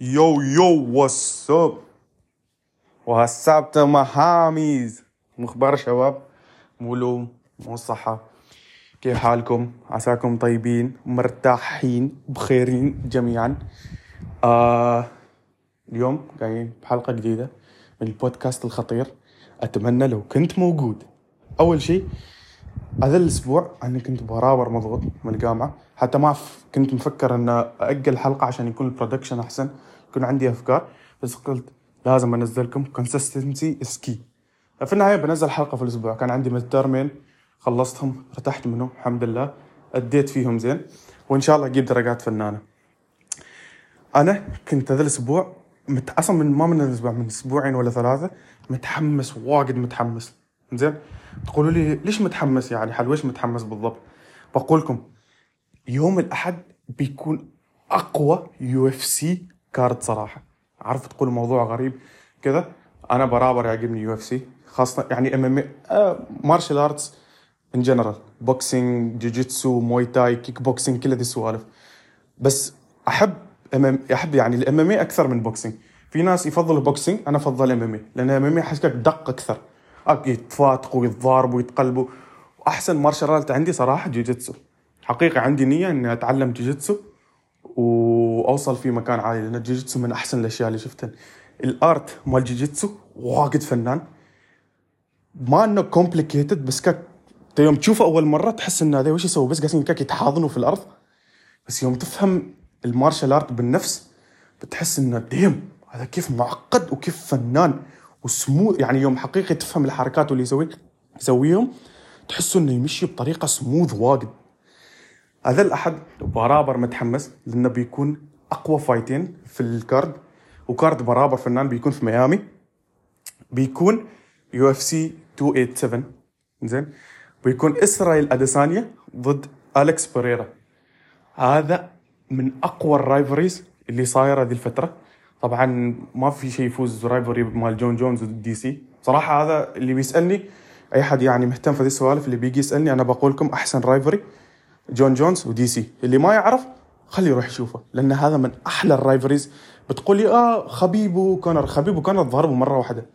يو يو واتساب وهالسابتة هاميز مخبر شباب. مولو مو صحة كيف حالكم؟ عساكم طيبين مرتاحين بخيرين جميعا. آه اليوم جايين بحلقة جديدة من البودكاست الخطير. أتمنى لو كنت موجود. أول شيء هذا الأسبوع أنا كنت برابر مضغوط من الجامعة. حتى ما كنت مفكر أن أجل حلقة عشان يكون ال production أحسن يكون عندي أفكار. بس قلت لازم أنزلكم consistency key. في النهاية بنزل حلقة في الأسبوع. كان عندي midterm ين خلصتهم ارتحت منهم الحمد لله. أديت فيهم زين. وإن شاء الله أجيب درجات فنانة. أنا كنت هذا الأسبوع مت... أصلا من ما من الأسبوع من أسبوعين ولا ثلاثة متحمس واجد متحمس. زين؟ تقولوا لي ليش متحمس يعني؟ حل ويش متحمس بالضبط؟ بقول لكم يوم الأحد بيكون أقوى UFC card صراحة. عارف تقول موضوع غريب كذا أنا proper يعجبني UFC خاصة يعني MMA martial arts in general boxing jiu-jitsu muay thai kickboxing كل هذه السوالف. بس أحب إم أحب يعني ال MMA أكثر من boxing في ناس يفضلوا boxing أنا أفضل MMA لأن MMA احس دق أكثر. يتفاتقوا ويتضاربوا ويتقلبوا واحسن martial art عندي صراحة جوجيتسو. حقيقة عندي نية إني أتعلم جوجيتسو وأوصل في مكان عالي لأن الجوجيتسو من أحسن الأشياء اللي شفتها ال art مال الجوجيتسو واجد فنان. ما إنه complicated بس كك يوم تشوفه أول مرة تحس ان هذا وش يسوي؟ بس قاعدين كك يتحاضنوا في الأرض. بس يوم تفهم ال martial art بالنفس بتحس إنه damn هذا كيف معقد وكيف فنان. وسموث يعني يوم حقيقي تفهم الحركات واللي يسوي يسويهم تحس إنه يمشي بطريقة سموث واجد. هذا الأحد proper متحمس لأنه بيكون أقوى fight in في ال card و card proper فنان بيكون في ميامي. بيكون UFC 287 زين؟ بيكون إسرائيل أديسانيا ضد أليكس بيريرا. هذا من أقوى ال rivalries اللي صايرة ذي الفترة. طبعا ما في شيء يفوز rivalry مال جون جونز ضد DC صراحة هذا اللي بيسألني أي حد يعني مهتم في هذه السوالف اللي بيجي يسألني أنا بقول لكم أحسن rivalry جون جونز و DC اللي ما يعرف خليه يروح يشوفه لأن هذا من أحلى ال rivalries بتقول لي آه خبيب وكونر خبيب وكونر ضربوا مرة واحدة.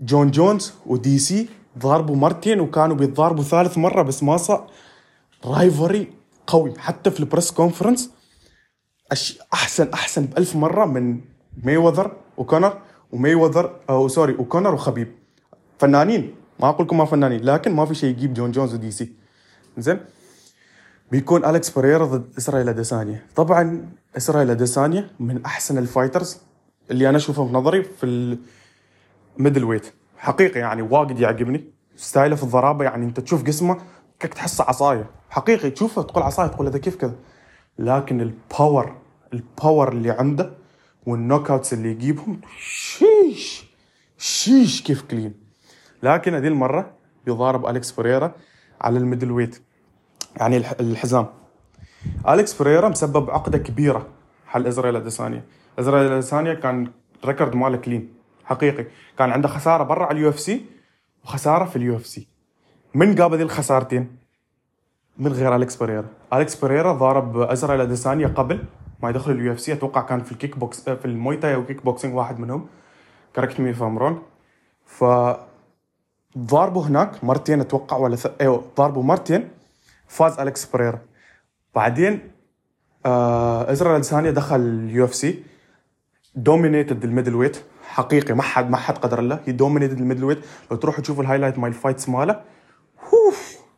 جون جونز و DC ضاربوا مرتين وكانوا بيتضاربوا ثالث مرة بس ما صار. rivalry قوي حتى في ال press conference. أحسن أحسن بألف مرة من مايويذر وكونر ومايويذر أو sorry وكونر وخبيب فنانين ما أقول لكم ما فنانين لكن ما في شيء يجيب جون جونز و DC زين؟ بيكون اليكس بيريرا ضد إسرائيل اديسانيا طبعا إسرائيل اديسانيا من أحسن ال fighters اللي أنا اشوفه في نظري في ال middleweight حقيقي يعني واجد يعجبني. style ـه في الضرابة يعني أنت تشوف جسمه كيف تحسه عصاية. حقيقي تشوفه تقول عصاية تقول هذا كيف كذا. لكن ال power ال power اللي عنده وال knockouts اللي يجيبهم. شيش! شيش كيف clean لكن هذه المرة بيضارب أليكس بيريرا على ال middleweight يعني الح- الحزام. أليكس بيريرا مسبب عقدة كبيرة حل إسرائيل اديسانيا إسرائيل اديسانيا كان record ماله clean حقيقي. كان عنده خسارة برا على ال UFC وخسارة في ال UFC. من جاب الخسارتين؟ من غير أليكس بيريرا أليكس بيريرا ضارب إسرائيل اديسانيا قبل ما يدخل ال UFC أتوقع كان في ال kickbox في المويتاي أو كيك بوكسينج واحد منهم. correct me if I'm wrong. ف ضاربه هناك مرتين أتوقع ولا ث... إيوه ضاربه مرتين فاز أليكس بيريرا. بعدين آه إسرائيل اديسانيا دخل ال UFC dominated ال middleweight حقيقي ما حد ما حد قدر له he dominated ال middleweight لو تروحوا تشوفوا ال highlight مال ال fights ماله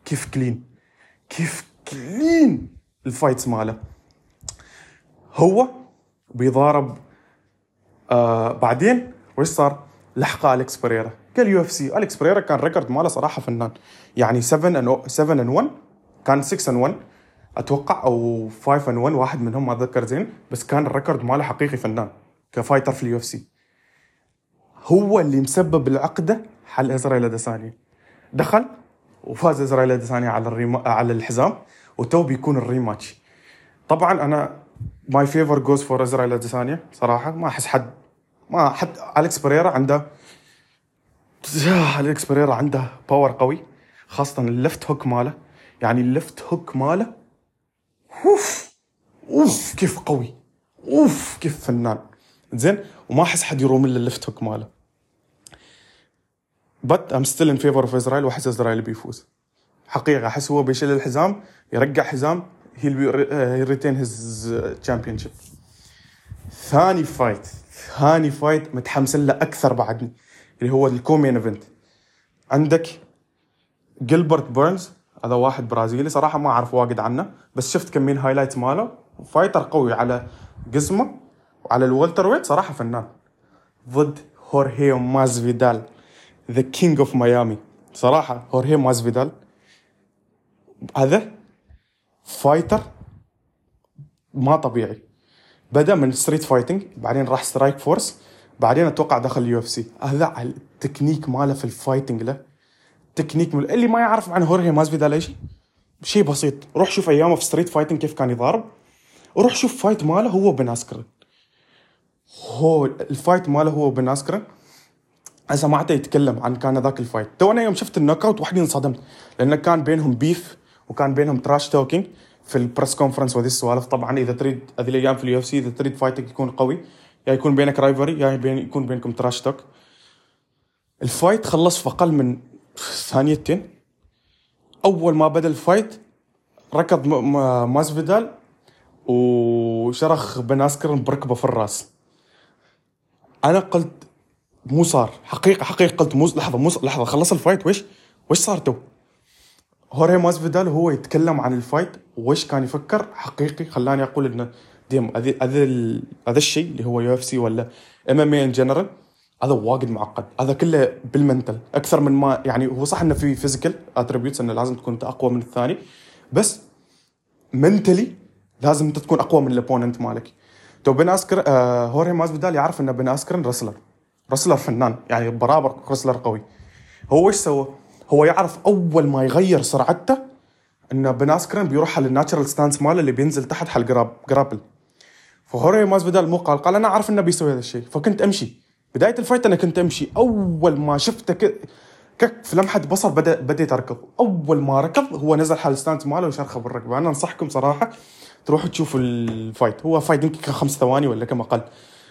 كيف clean كيف clean ال fights ماله. هو بيضارب آه بعدين وش صار؟ لحقه أليكس بيريرا. قال UFC. أليكس بيريرا كان record ماله صراحة فنان. يعني 7 ان 7 ان 1 كان 6 and 1 أتوقع أو 5 and 1 واحد منهم ما أتذكر زين. بس كان ال record ماله حقيقي فنان. ك fighter في ال UFC. هو اللي مسبب العقدة حل إسرائيل اديسانيا دخل وفاز إسرائيل اديسانيا على ال rema... على الحزام. وتو بيكون ال rematch. طبعا أنا my favor goes for اسرائيل اديسانيا صراحة. ما أحس حد ما حد اليكس بيريرا عنده اليكس بيريرا عنده power قوي خاصة ال left hook ماله. يعني ال left hook ماله أوف أوف كيف قوي. أوف كيف فنان. زين وما أحس حد يروم إلا ال left hook ماله. but I'm still in favor of اسرائيل وأحس إسرائيل بيفوز. حقيقة أحس هو بيشيل الحزام يرجع حزام. he retain his championship ثاني fight ثاني fight متحمس له أكثر بعدني اللي هو ال co-main event. عندك جيلبرت بيرنز هذا واحد برازيلي صراحة ما أعرف واجد عنه بس شفت كمين highlight ماله. fighter قوي على قسمه وعلى ال welterweight صراحة فنان. ضد هورهي مازفيدال the king of ميامي صراحة هورهي مازفيدال هذا fighter ما طبيعي. بدأ من street fighting بعدين راح سترايك فورس بعدين أتوقع دخل ال UFC هذا التكنيك ماله في ال fighting له. تكنيك من اللي ما يعرف عن هورهي مازفيدال أي شيء. شيء بسيط. روح شوف ايامه في street fighting كيف كان يضارب. وروح شوف fight ماله هو بن أسكرن. هو ال fight ماله هو بن أسكرن. ما يتكلم عن كان ذاك ال fight تو أنا يوم شفت ال knockout وحدي انصدمت. لأنه كان بينهم beef وكان بينهم trash talking في ال press conference وهذه السوالف. طبعا إذا تريد هذه الأيام في ال UFC إذا تريد fight ك يكون قوي. يا يكون بينك rivalry يا بين يكون بينكم trash talk ال fight خلص في أقل من ثانيتين. أول ما بدأ ال fight ركض مازفيدال وشرخ بن اسكرن بركبة في الرأس. أنا قلت مو صار. حقيقه حقيقة قلت مو لحظة مو لحظة خلص ال fight وش وش صار تو؟ هورهي مازفيدال هو يتكلم عن ال fight وش كان يفكر؟ حقيقي خلاني أقول إنه damn هذا هذا الشيء اللي هو UFC ولا MMA in general هذا واجد معقد. هذا كله بال mental أكثر من ما يعني هو صح إنه في physical attributes إنه لازم تكون أنت أقوى من الثاني بس mentally لازم أنت تكون أقوى من ال opponent مالك. تو بن آسكر آه هوري ماسفيدال يعرف ان بن اسكرن wrestler wrestler فنان يعني برابر wrestler قوي. هو إيش سوى؟ هو يعرف أول ما يغير سرعته إن بن اسكرن بيروح على ال natural stance ماله اللي بينزل تحت حال grab grapple. فهوري ماسفيدال مو قال قال أنا أعرف إنه بيسوي هذا الشيء فكنت أمشي. بداية ال fight أنا كنت أمشي. أول ما شفته kick في لمحة بصر بدا بديت أركض. أول ما ركض هو نزل حال stance ماله وشرخه بالركبه أنا أنصحكم صراحة تروحوا تشوفوا ال fight. هو fight يمكن خمس ثواني ولا كم أقل.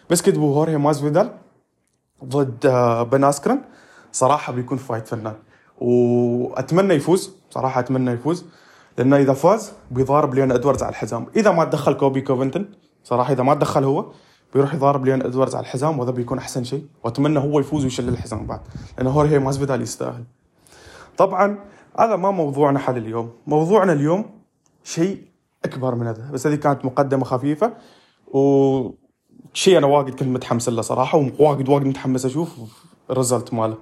بس كتبوا هورهي ماسفيدال ضد آه، بن اسكرن صراحة بيكون fight فنان. وأتمنى يفوز صراحة أتمنى يفوز. لأنه إذا فاز بيضارب ليون إدواردز على الحزام. إذا ما تدخل كوبي كوفنتن صراحة إذا ما تدخل هو بيروح يضارب ليون إدواردز على الحزام وهذا بيكون أحسن شيء. وأتمنى هو يفوز ويشل الحزام بعد لأنه هورهي ماسفيدال يستاهل. طبعا هذا ما موضوعنا حل اليوم. موضوعنا اليوم شيء أكبر من هذا. بس هذه كانت مقدمة خفيفة وشيء أنا واجد كنت متحمس له صراحة وواجد واجد متحمس أشوف ال result ماله.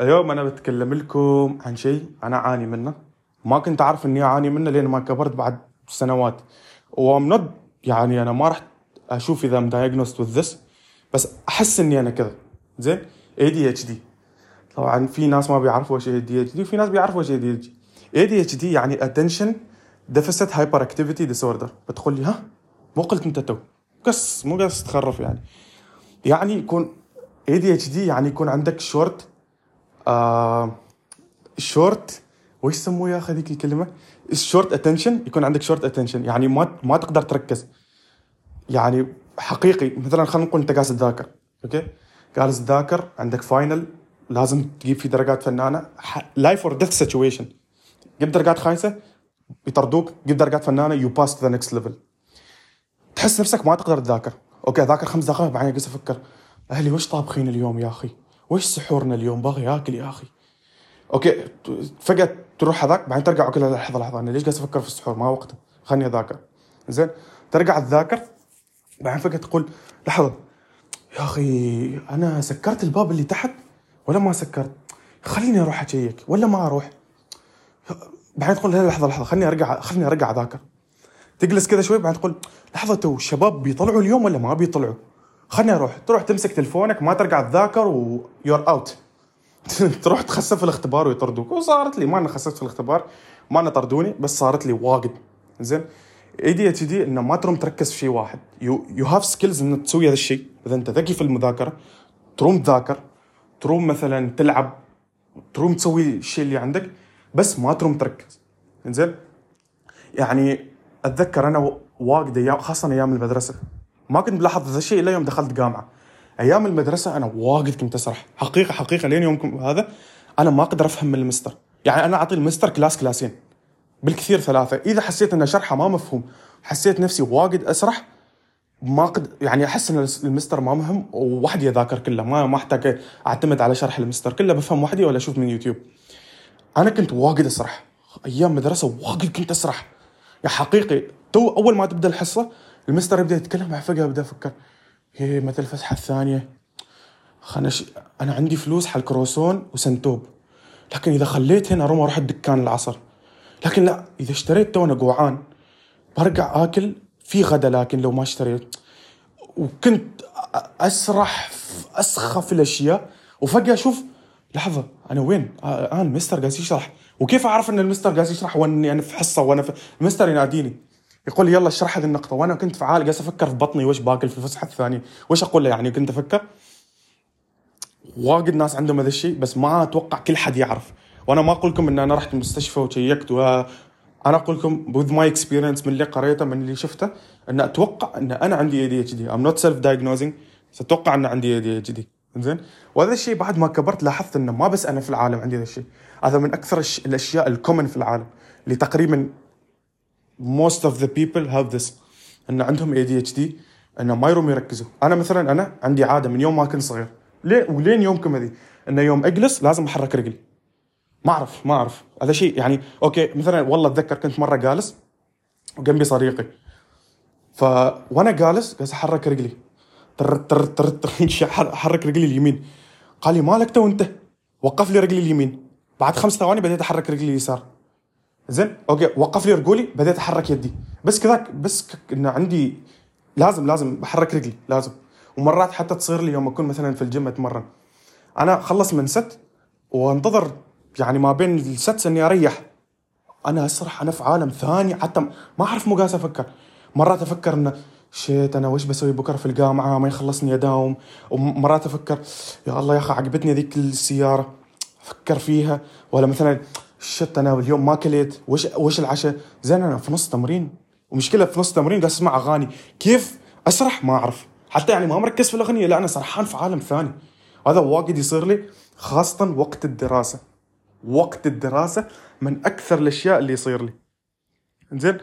اليوم أنا بتكلم لكم عن شيء أنا اعاني منه. ما كنت أعرف إني أعاني منه لين ما كبرت بعد سنوات. وأم يعني أنا ما راح أشوف إذا I'm diagnosed with this بس أحس إني أنا كذا. زين؟ ADHD طبعا في ناس ما بيعرفوا إيش ADHD وفي ناس بيعرفوا إيش اي دي اتش دي اي دي اتش دي يعني اتنشن ديفيسيت هايبر اكتيفيتي ديسوردر بتقول لي ها؟ مو قلت أنت تو. قص مو قص تخرف يعني. يعني يكون ADHD يعني يكون عندك شورت آه شورت وش يسموه يا أخي ذيك الكلمة؟ ال short attention يكون عندك short attention يعني ما ما تقدر تركز. يعني حقيقي مثلا خلينا نقول أنت جالس تذاكر okay؟ جالس تذاكر عندك final لازم تجيب فيه درجات فنانة life or death situation جيب درجات خايسة يطردوك جيب درجات فنانة you pass the next level تحس نفسك ما تقدر تذاكر. okay ذاكر خمس دقائق بعدين أجلس أفكر. أهلي وش طابخين اليوم يا أخي؟ وش سحورنا اليوم؟ باغي اكل يا أخي. okay فجأة تروح هذاك بعدين ترجع okay لحظة لحظة أنا ليش قاعد أفكر في السحور؟ ما وقته. خلني أذاكر. زين ترجع تذاكر بعدين فجأة تقول لحظة. يا أخي أنا سكرت الباب اللي تحت ولا ما سكرت؟ خليني أروح أشيك ولا ما أروح؟ بعدين تقول لحظة لحظة خليني أرجع خليني أرجع أذاكر. تجلس كذا شوي بعدين تقول لحظة تو الشباب بيطلعوا اليوم ولا ما بيطلعوا؟ خلني أروح تروح تمسك تلفونك ما ترجع تذاكر و you're out تروح تخسف في الاختبار ويطردوك. وصارت لي ما أنا خسفت في الاختبار ما أنا طردوني بس صارت لي واجد. زين؟ ADHD إنه ما تروم تركز في شيء واحد. you you have skills إنك تسوي هذا الشيء إذا أنت ذكي في المذاكرة تروم تذاكر تروم مثلا تلعب تروم تسوي الشيء اللي عندك بس ما تروم تركز. زين؟ يعني أتذكر أنا واجد أيام خاصة أيام المدرسة. ما كنت ملاحظ هذا الشيء إلا يوم دخلت جامعة. أيام المدرسة أنا واجد كنت أسرح. حقيقة حقيقة لين يومكم هذا أنا ما أقدر أفهم من المستر. يعني أنا أعطي ال mister class كلاسين بالكثير ثلاثة. إذا حسيت ان شرحه ما مفهوم حسيت نفسي واجد أسرح ما قد يعني أحس إن المستر ما مهم ووحدي أذاكر كله. ما ما أحتاج أعتمد على شرح المستر. كله بفهم وحدي ولا أشوف من يوتيوب. أنا كنت واجد أسرح. أيام مدرسة واجد كنت أسرح. يا حقيقي تو أول ما تبدأ الحصة المستر يبدأ يتكلم فجأة ابدا أفكر هي متى الفسحة الثانية؟ خلنا ش... أنا عندي فلوس حق كروسون وسنتوب. لكن إذا خليت هنا أروح أروح الدكان العصر. لكن لا إذا اشتريت تو أنا جوعان برجع آكل في غدا لكن لو ما اشتريت. وكنت أسرح في أسخف الأشياء. وفجأة أشوف لحظة أنا وين؟ آه أنا المستر قاعد يشرح. وكيف أعرف إن المستر قاعد يشرح وإني أنا في حصة وأنا في المستر يناديني. يقول لي يلا اشرح هذه النقطة. وأنا كنت في عالي جالس أفكر في بطني وش باكل في الفسحة الثانية؟ وش أقول له يعني؟ كنت أفكر. واجد ناس عندهم هذا الشيء بس ما أتوقع كل حد يعرف. وأنا ما أقول لكم إن أنا رحت المستشفى وشيكت و أنا أقول لكم with my experience من اللي قريته من اللي شفته إن أتوقع إن أنا عندي ADHD not self diagnosing بس أتوقع إن عندي ADHD زين وهذا الشيء بعد ما كبرت لاحظت إنه ما بس أنا في العالم عندي هذا الشيء. هذا من أكثر الأشياء ال common في العالم. اللي تقريبا most of the people have this. أن عندهم ADHD انه ما يروم يركزوا. أنا مثلا أنا عندي عادة من يوم ما كنت صغير. ليه؟ ولين يومكم هذه؟ انه يوم أجلس لازم أحرك رجلي. ما أعرف ما أعرف. هذا شيء يعني okay مثلا والله أتذكر كنت مرة جالس وجنبي صديقي. ف وأنا جالس قاعد أحرك رجلي. تر تر تر أحرك رجلي اليمين. قال لي مالك تو أنت؟ وقف لي رجلي اليمين. بعد خمس ثواني بديت أحرك رجلي اليسار. زين okay وقف لي رجولي بديت أحرك يدي. بس كذاك بس إنه عندي لازم لازم احرك رجلي لازم. ومرات حتى تصير لي يوم أكون مثلا في الجيم أتمرن. أنا خلص من set وانتظر يعني ما بين ال sets إني أريح. أنا أسرح أنا في عالم ثاني حتى ما أعرف مو قاعد أفكر. مرات أفكر إنه shit أنا وش بسوي بكرة في الجامعة؟ ما يخلصني أداوم. ومرات أفكر يا الله يا أخي عجبتني ذيك السيارة. أفكر فيها. ولا مثلا shit أنا اليوم ما كليت. وش وش العشاء؟ زين أنا في نص تمرين. ومشكلة في نص تمرين قاعد أسمع أغاني. كيف؟ أسرح؟ ما أعرف. حتى يعني ما مركز في الأغنية. لا أنا سرحان في عالم ثاني. هذا واجد يصير لي خاصة وقت الدراسة. وقت الدراسة من أكثر الأشياء اللي يصير لي. زين؟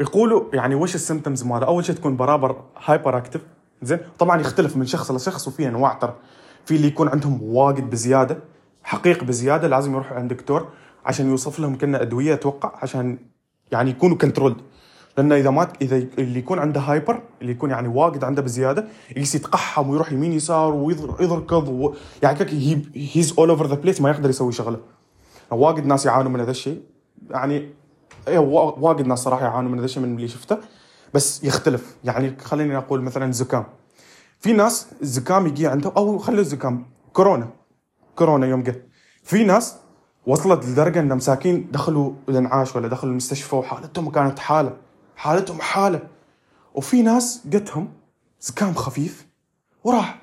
يقولوا يعني وش ال symptoms ماله؟ أول شيء تكون proper hyperactive زين؟ طبعا يختلف من شخص لشخص وفي أنواع ترى. في اللي يكون عندهم واجد بزيادة حقيق بزيادة لازم يروحوا عند دكتور. عشان يوصف لهم كنا أدوية أتوقع عشان يعني يكونوا controlled لأنه إذا ما إذا اللي يكون عنده hyper اللي يكون يعني واجد عنده بزيادة يجلس يتقحم ويروح يمين يسار ويركض و... يعني he's all over the place ما يقدر يسوي شغلة. واجد ناس يعانوا من هذا الشيء. يعني إيه واجد ناس صراحة يعانوا من هذا الشيء من اللي شفته بس يختلف. يعني خليني أقول مثلا زكام. في ناس الزكام يجي عندهم أو خلي الزكام كورونا. كورونا يوم جه. في ناس وصلت لدرجة إن مساكين دخلوا الانعاش ولا دخلوا المستشفى وحالتهم كانت حالة. حالتهم حالة. وفي ناس جتهم زكام خفيف وراح.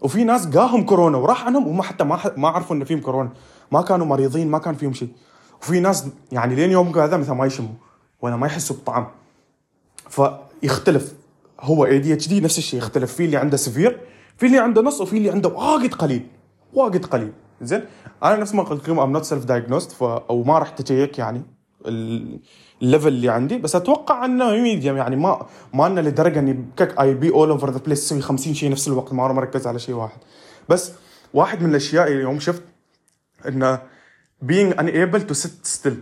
وفي ناس جاهم كورونا وراح عنهم. وما حتى ما ما عرفوا إن فيهم كورونا. ما كانوا مريضين ما كان فيهم شيء. وفي ناس يعني لين يوم هذا مثلا ما يشموا ولا ما يحسوا بالطعم فيختلف. هو ADHD نفس الشيء. يختلف. في اللي عنده severe في اللي عنده نص وفي اللي عنده واجد قليل. واجد قليل. زين. أنا نفس ما قلت لكم I'm not self diagnosed أو ما رحت اشيك يعني ال level اللي عندي. بس أتوقع إنه medium يعني ما ما إنه لدرجة إني كك I be all over the place أسوي 50 شيء نفس الوقت ما مركز على شيء واحد. بس واحد من الأشياء اللي يوم شفت إنه being unable to sit still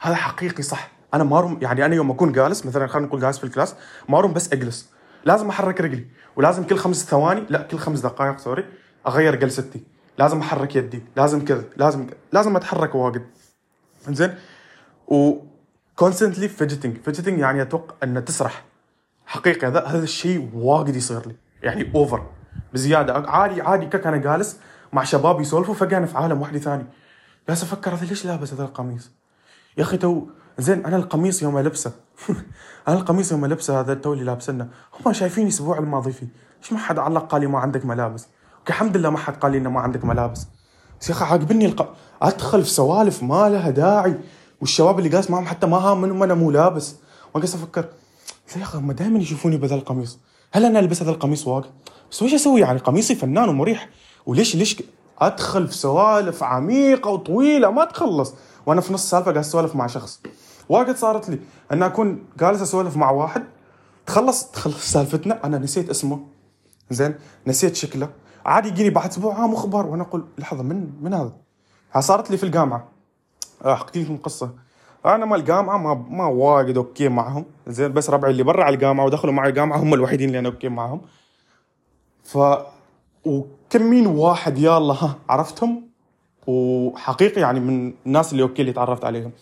هذا حقيقي صح. أنا ما روم يعني أنا يوم أكون جالس مثلا خلينا نقول جالس في ال class ما روم بس أجلس. لازم أحرك رجلي ولازم كل خمس ثواني لا كل خمس دقائق sorry أغير جلستي. لازم أحرك يدي لازم كذا لازم. لازم أتحرك واجد. زين و constantly fidgeting fidgeting يعني أتوقع ان تسرح. حقيقة هذا هذا الشيء واجد يصير لي يعني over بزيادة عادي عادي كك أنا جالس مع شباب يسولفوا فجأة أنا في عالم وحدي ثاني. جالس أفكر هذا ليش لابس هذا القميص؟ يا أخي تو زين أنا القميص يوم ألبسه أنا القميص يوم ألبسه هذا تو اللي لابسنه هم شايفين الأسبوع الماضي فيه. ليش ما حد علق قال لي ما عندك ملابس؟ الحمد لله ما حد قال لي إنه ما عندك ملابس. بس يا أخي عاجبني الق... أدخل في سوالف ما لها داعي والشباب اللي جالس معهم حتى ما هام منهم أنا مو لابس. قاعد أفكر يا أخي هم دائما يشوفوني بهذا القميص. هل أنا ألبس هذا القميص واجد بس وش أسوي؟ يعني قميصي فنان ومريح. وليش ليش أدخل في سوالف عميقة وطويلة ما تخلص وأنا في نص سالفة قاعد اسولف مع شخص. واجد صارت لي أن أكون جالس أسولف مع واحد. تخلص تخلص سالفتنا. أنا نسيت اسمه. زين نسيت شكله. عادي يجيني بعد أسبوع ها مخبر وأنا أقول لحظة من من هذا؟ صارت لي في الجامعة. احكي لكم قصة. أنا ما الجامعة ما ما واجد okay معهم. زين بس ربعي اللي برا على الجامعة ودخلوا معي الجامعة هم الوحيدين اللي أنا okay معهم. ف وكمين واحد يلا ها عرفتهم؟ وحقيقي يعني من الناس اللي okay اللي تعرفت عليهم.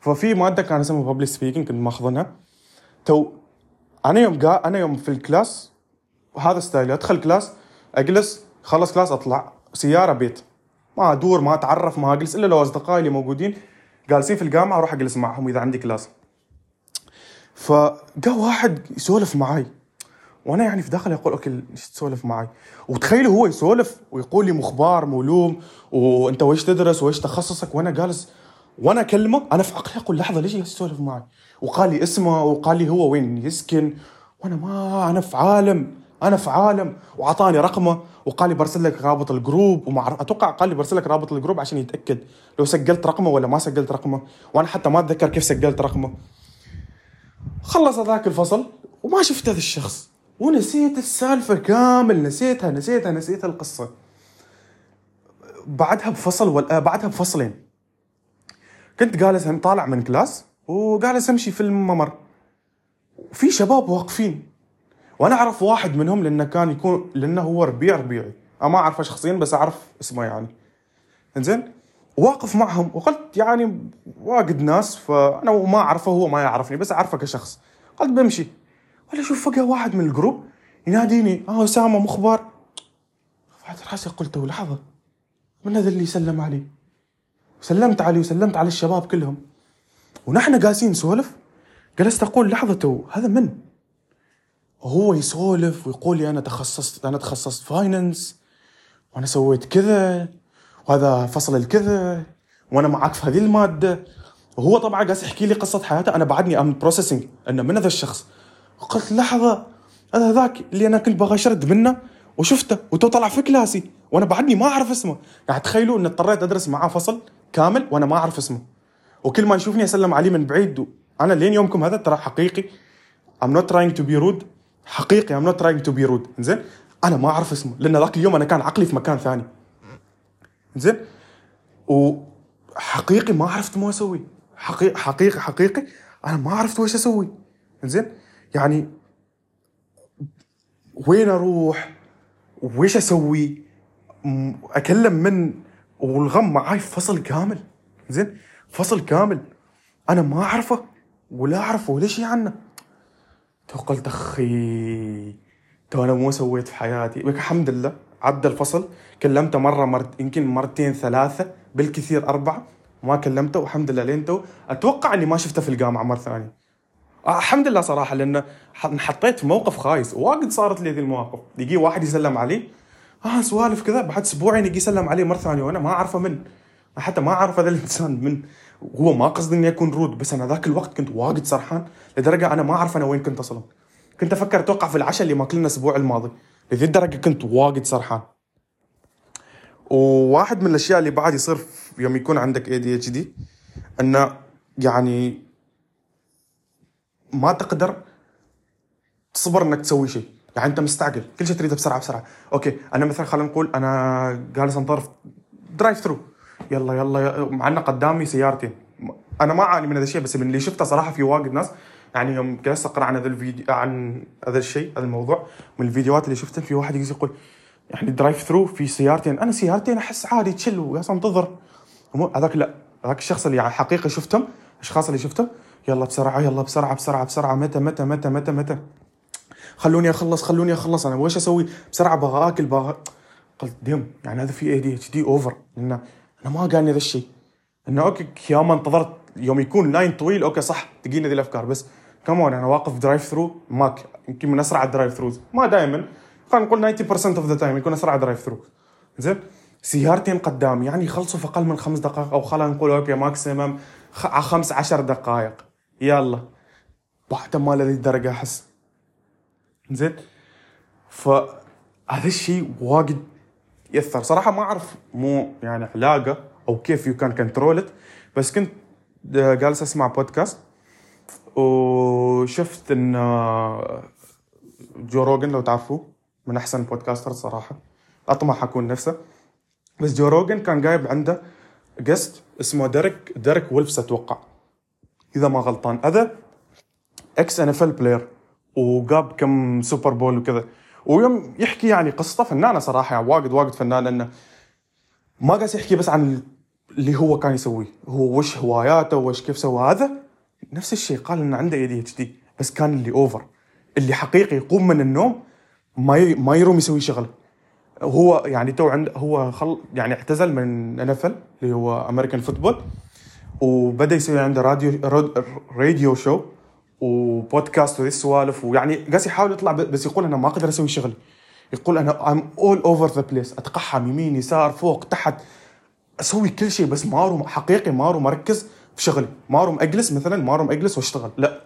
ففي مادة كان اسمها public speaking كنت ماخذنها تو أنا يوم قا أنا يوم في ال class وهذا ستايلي أدخل class أجلس خلص class أطلع. سيارة بيت. ما أدور ما أتعرف ما أجلس إلا لو أصدقائي اللي موجودين جالسين في الجامعة أروح أجلس معهم إذا عندي class. فجاء واحد يسولف معي وأنا يعني في داخلي أقول okay ليش تسولف معي وتخيلوا هو يسولف ويقول لي مو أخبار مو علوم وأنت ويش تدرس؟ ويش تخصصك؟ وأنا جالس وأنا أكلمه أنا في عقلي أقول لحظة ليش يسولف معي وقال لي اسمه وقال لي هو وين يسكن. وأنا ما أنا في عالم. أنا في عالم واعطاني رقمه وقال لي برسل لك رابط ال group وما أتوقع قال لي برسل لك رابط ال group عشان يتأكد لو سجلت رقمه ولا ما سجلت رقمه. وأنا حتى ما أتذكر كيف سجلت رقمه. خلص هذاك الفصل وما شفت هذا الشخص. ونسيت السالفة كامل. نسيتها نسيتها نسيت القصة. بعدها بفصل ولا بعدها بفصلين. كنت جالس طالع من class وجالس أمشي في الممر. في شباب واقفين. وأنا أعرف واحد منهم لأنه كان يكون لأنه هو ربيع ربيعي. أنا ما أعرفه شخصيا بس أعرف اسمه يعني. إنزين؟ واقف معهم وقلت يعني واجد ناس فأنا ما أعرفه هو ما يعرفني بس أعرفه كشخص. قلت بمشي. ولا أشوف فجأة واحد من الجروب يناديني آه أسامة مخبر رفعت راسي قلت لحظة من هذا اللي سلم علي؟ سلمت عليه وسلمت على الشباب كلهم. ونحن جالسين نسولف. جلست أقول لحظة تو هذا من؟ وهو يسولف ويقول لي أنا تخصصت أنا تخصصت finance وأنا سويت كذا وهذا فصل الكذا وأنا معك في هذه المادة. وهو طبعا قاعد يحكي لي قصة حياته. أنا بعدني I'm processing انه من هذا الشخص. قلت لحظة هذا ذاك اللي أنا كنت بغى أشرد منه؟ وشفته وتو طلع في كلاسي. وأنا بعدني ما أعرف اسمه. يعني تخيلوا إن اضطريت أدرس معاه فصل كامل وأنا ما أعرف اسمه. وكل ما يشوفني أسلم عليه من بعيد أنا لين يومكم هذا ترى حقيقي. I'm not trying to be rude. حقيقي I'm not trying to be rude. زين؟ أنا ما أعرف اسمه لأن ذاك اليوم أنا كان عقلي في مكان ثاني. زين؟ وحقيقي ما عرفت ما أسوي. حقيقي حقيقي حقيقي أنا ما عرفت وش أسوي. زين؟ يعني وين أروح؟ ويش أسوي؟ أكلم من؟ والغم معاي فصل كامل. زين؟ فصل كامل. أنا ما أعرفه ولا أعرفه ولا شيء عنه؟ تو قلت أخي تو أنا مو سويت في حياتي. الحمد لله عدى الفصل. كلمته مرة مرت يمكن مرتين ثلاثة بالكثير أربعة. ما كلمته والحمد لله لين تو. أتوقع إني ما شفته في الجامعة مرة ثانية. آه الحمد لله صراحة لأن انحطيت في موقف خايس. واجد صارت لي ذي المواقف. يجي واحد يسلم علي. آه سوالف كذا. بعد أسبوعين يجي يسلم علي مرة ثانية وأنا ما أعرفه من. حتى ما أعرف هذا الإنسان من. هو ما قصدي إني أكون rude بس أنا ذاك الوقت كنت واجد سرحان لدرجة أنا ما أعرف أنا وين كنت أصلا. كنت أفكر أتوقع في العشاء اللي ماكلنا الأسبوع الماضي. لذي الدرجة كنت واجد سرحان. وواحد من الأشياء اللي بعد يصير يوم يكون عندك ADHD انه يعني ما تقدر تصبر إنك تسوي شيء. يعني أنت مستعجل كل شيء تريده بسرعة بسرعة. okay أنا مثلا خلينا نقول أنا جالس أنطر drive through يلا يلا مع إنه قدامي سيارتين أنا ما أعاني من هذا الشيء بس من اللي شفته صراحة في واجد ناس يعني يوم جلست أقرأ عن هذا الفيديو عن هذا الشيء هذا الموضوع من الفيديوهات اللي شفتها في واحد يقول يعني drive through في سيارتين. أنا سيارتين أحس عادي تشل ويا انتظر هذاك لا هذاك الشخص اللي يعني حقيقي شفتهم الأشخاص اللي شفتهم يلا بسرعة يلا بسرعة بسرعة بسرعة متى متى متى متى متى. خلوني أخلص خلوني أخلص أنا وش أسوي؟ بسرعة بغى أكل بغى قلت دم يعني هذا في ADHD over لأن أنا ما قالني ذا الشيء. إنه okay يوم ما انتظرت يوم يكون line طويل okay صح تجينا ذي الأفكار بس كمان أنا واقف drive thru ماك يمكن من أسرع ال drive thrus ما دائما خلينا نقول 90% of the time يكون أسرع drive thru زين؟ سيارتين قدامي يعني يخلصوا في أقل من خمس دقائق أو خلينا نقول okay maximum. خمس عشر دقائق. يلا. بعد ما لذي الدرجة أحس. زين؟ فهذا الشيء واجد يأثر. صراحة ما أعرف مو يعني علاقة أو كيف you can control بس كنت جالس أسمع بودكاست وشفت إن جو روجن لو تعرفوه من أحسن podcaster صراحة. أطمح أكون نفسه. بس جو روجن كان جايب عنده guest اسمه ديريك ديريك ويلفس أتوقع. إذا ما غلطان. هذا ex NFL player وجاب كم Super Bowl وكذا. ويوم يحكي يعني قصته فنانة صراحة يعني واجد واجد فنان لأنه ما قاعد يحكي بس عن اللي هو كان يسويه. هو وش هواياته وش كيف سوى هذا؟ نفس الشيء قال إنه عنده ADHD بس كان اللي over اللي حقيقي يقوم من النوم ما. ما يروم يسوي شغله هو يعني تو عنده هو خل يعني اعتزل من ان اللي هو American football وبدأ يسوي عنده راديو radio show وبودكاست وذي السوالف ويعني قاعد يحاول يطلع بس يقول أنا ما أقدر أسوي شغلي. يقول أنا I'm all over the place أتقحم يمين يسار فوق تحت. أسوي كل شيء بس ماروم حقيقي ماروم مركز في شغلي. ماروم أجلس مثلا ماروم أجلس وأشتغل. لا.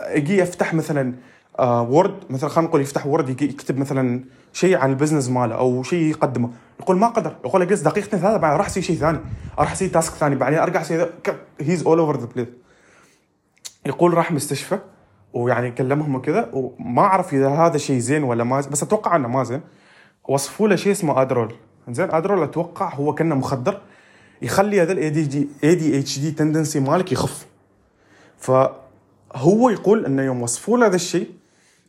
أجي افتح مثلا Word آه، مثلا خلينا نقول يفتح Word يكتب مثلا شيء عن ال business ماله أو شيء يقدمه. يقول ما قدر يقول أجلس دقيقتين ثلاثة بعدين أروح أسوي شيء ثاني. أروح أسوي task ثاني بعدين أرجع أسوي he's all over the place يقول راح مستشفى ويعني كلمهم وكذا وما أعرف إذا هذا شيء زين ولا ما بس أتوقع إنه ما زين. وصفوا له شيء اسمه Adderall زين Adderall أتوقع هو كأنه مخدر يخلي هذا الاي دي جي اي دي اتش دي تندنسي مالك يخف. فهو يقول إنه يوم وصفوا له هذا الشيء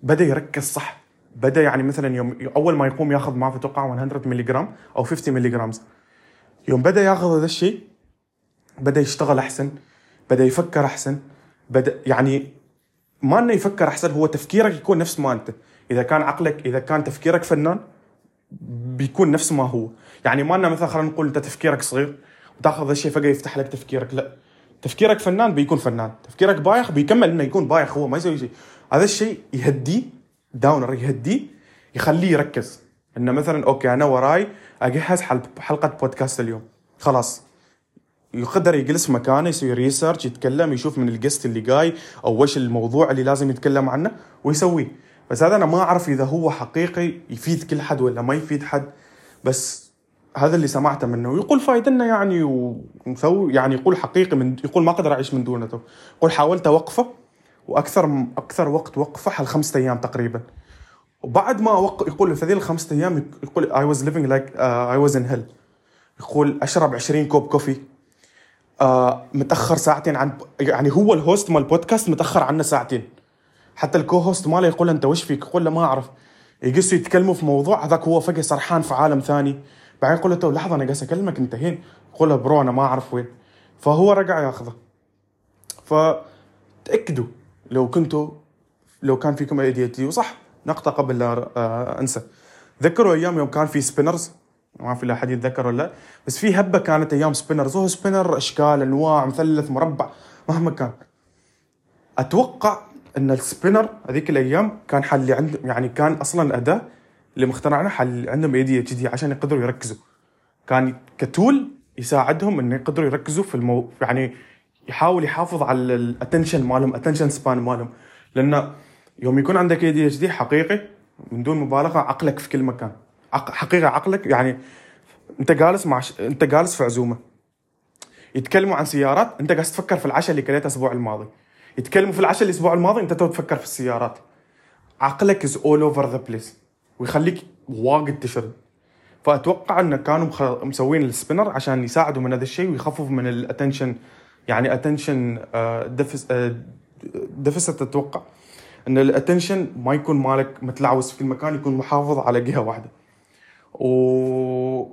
بدأ يركز صح. بدأ يعني مثلا يوم أول ما يقوم ياخذ معه أتوقع 100 ملي جرام أو 50 ملي جرام يوم بدأ ياخذ هذا الشيء بدأ يشتغل أحسن بدأ يفكر أحسن. بدا يعني ما إنه يفكر أحسن هو تفكيرك يكون نفس ما انت إذا كان عقلك إذا كان تفكيرك فنان بيكون نفس ما هو. يعني ما إنه مثلا خلينا نقول أنت تفكيرك صغير وتأخذ الشيء فجأة يفتح لك تفكيرك لا. تفكيرك فنان بيكون فنان. تفكيرك بايخ بيكمل إنه يكون بايخ هو ما يسوي شيء. هذا الشيء يهديه downer يهديه يخليه يركز. إنه مثلا أوكي أنا وراي أجهز حلقة بودكاست اليوم. خلاص. يقدر يجلس مكانه يسوي research يتكلم يشوف من ال guest اللي جاي أو وش الموضوع اللي لازم يتكلم عنه ويسويه. بس هذا أنا ما أعرف إذا هو حقيقي يفيد كل حد ولا ما يفيد حد. بس هذا اللي سمعته منه. ويقول فايدنا يعني ومسوي يعني يقول حقيقي من يقول ما أقدر أعيش من دونه. يقول حاولت أوقفه وأكثر أكثر وقت وقفه حل خمسة أيام تقريبا. وبعد ما وق... يقول في ذي الخمسة أيام يقول I was living like I was in hell يقول أشرب 20 كوب coffee. آه متأخر ساعتين عن يعني هو ال host مال البودكاست متأخر عنا ساعتين. حتى ال co-host ماله يقول أنت وش فيك؟ يقول له ما أعرف. يقصوا يتكلموا في موضوع هذاك هو فجاه سرحان في عالم ثاني. بعدين يقول له لحظة أنا قاعد أكلمك انت وين. يقول له bro أنا ما أعرف وين. فهو رجع ياخذه. فتأكدوا لو كنتوا لو كان فيكم AD وصح نقطة قبل لا آه، أنسى. ذكروا أيام يوم كان في spinners. ما في احد يتذكر ولا بس في هبة كانت أيام spinners هو spinner أشكال أنواع مثلث مربع. مهما كان. أتوقع أن ال spinner هذيك الأيام كان حل عند يعني كان أصلا أداة اللي مخترعينه حل عندهم AD عشان يقدروا يركزوا. كان ك tool يساعدهم انه يقدروا يركزوا في المو يعني يحاول يحافظ على ال attention مالهم attention span مالهم. لأن يوم يكون عندك ADHD حقيقي من دون مبالغة عقلك في كل مكان. حقيقة عقلك يعني انت جالس مع ش... انت جالس في عزومة. يتكلموا عن سيارات انت قاعد تفكر في العشاء اللي كليته الأسبوع الماضي. يتكلموا في العشاء الأسبوع الماضي انت تو تفكر في السيارات. عقلك is all over the place ويخليك واجد تشرد. فأتوقع إن كانوا مخ... مسوين ال spinner عشان يساعدوا من هذا الشيء ويخففوا من ال attention يعني attention defis deficit أتوقع. إن ال attention ما يكون مالك متلعوس في كل مكان يكون محافظ على جهة واحدة. وهذه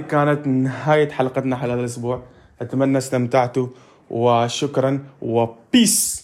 كانت نهاية حلقتنا على هذا الأسبوع. أتمنى استمتعتوا وشكرا و peace